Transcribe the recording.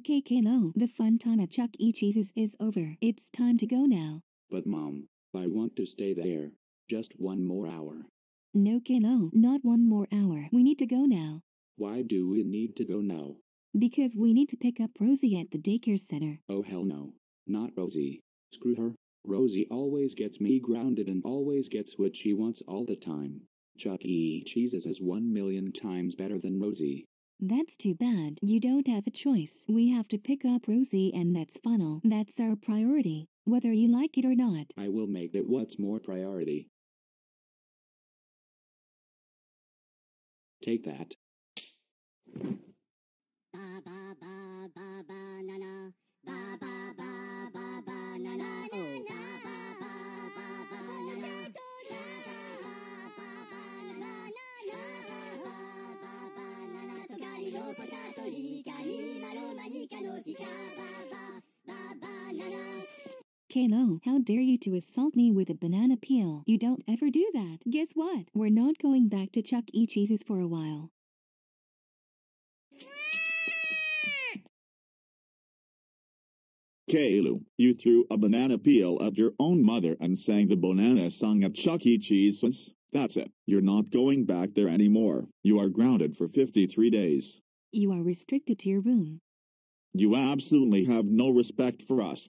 Okay Caillou, the fun time at Chuck E. Cheese's is over. It's time to go now. But mom, I want to stay there. Just one more hour. No Caillou, not one more hour. We need to go now. Why do we need to go now? Because we need to pick up Rosie at the daycare center. Oh hell no. Not Rosie. Screw her. Rosie always gets me grounded and always gets what she wants all the time. Chuck E. Cheese's is one million times better than Rosie. That's too bad. You don't have a choice. We have to pick up Rosie and that's final. That's our priority, whether you like it or not. I will make it what's more priority. Take that. Caillou, how dare you to assault me with a banana peel? You don't ever do that. Guess what? We're not going back to Chuck E. Cheese's for a while. Caillou, you threw a banana peel at your own mother and sang the banana song at Chuck E. Cheese's. That's it. You're not going back there anymore. You are grounded for 53 days. You are restricted to your room. You absolutely have no respect for us.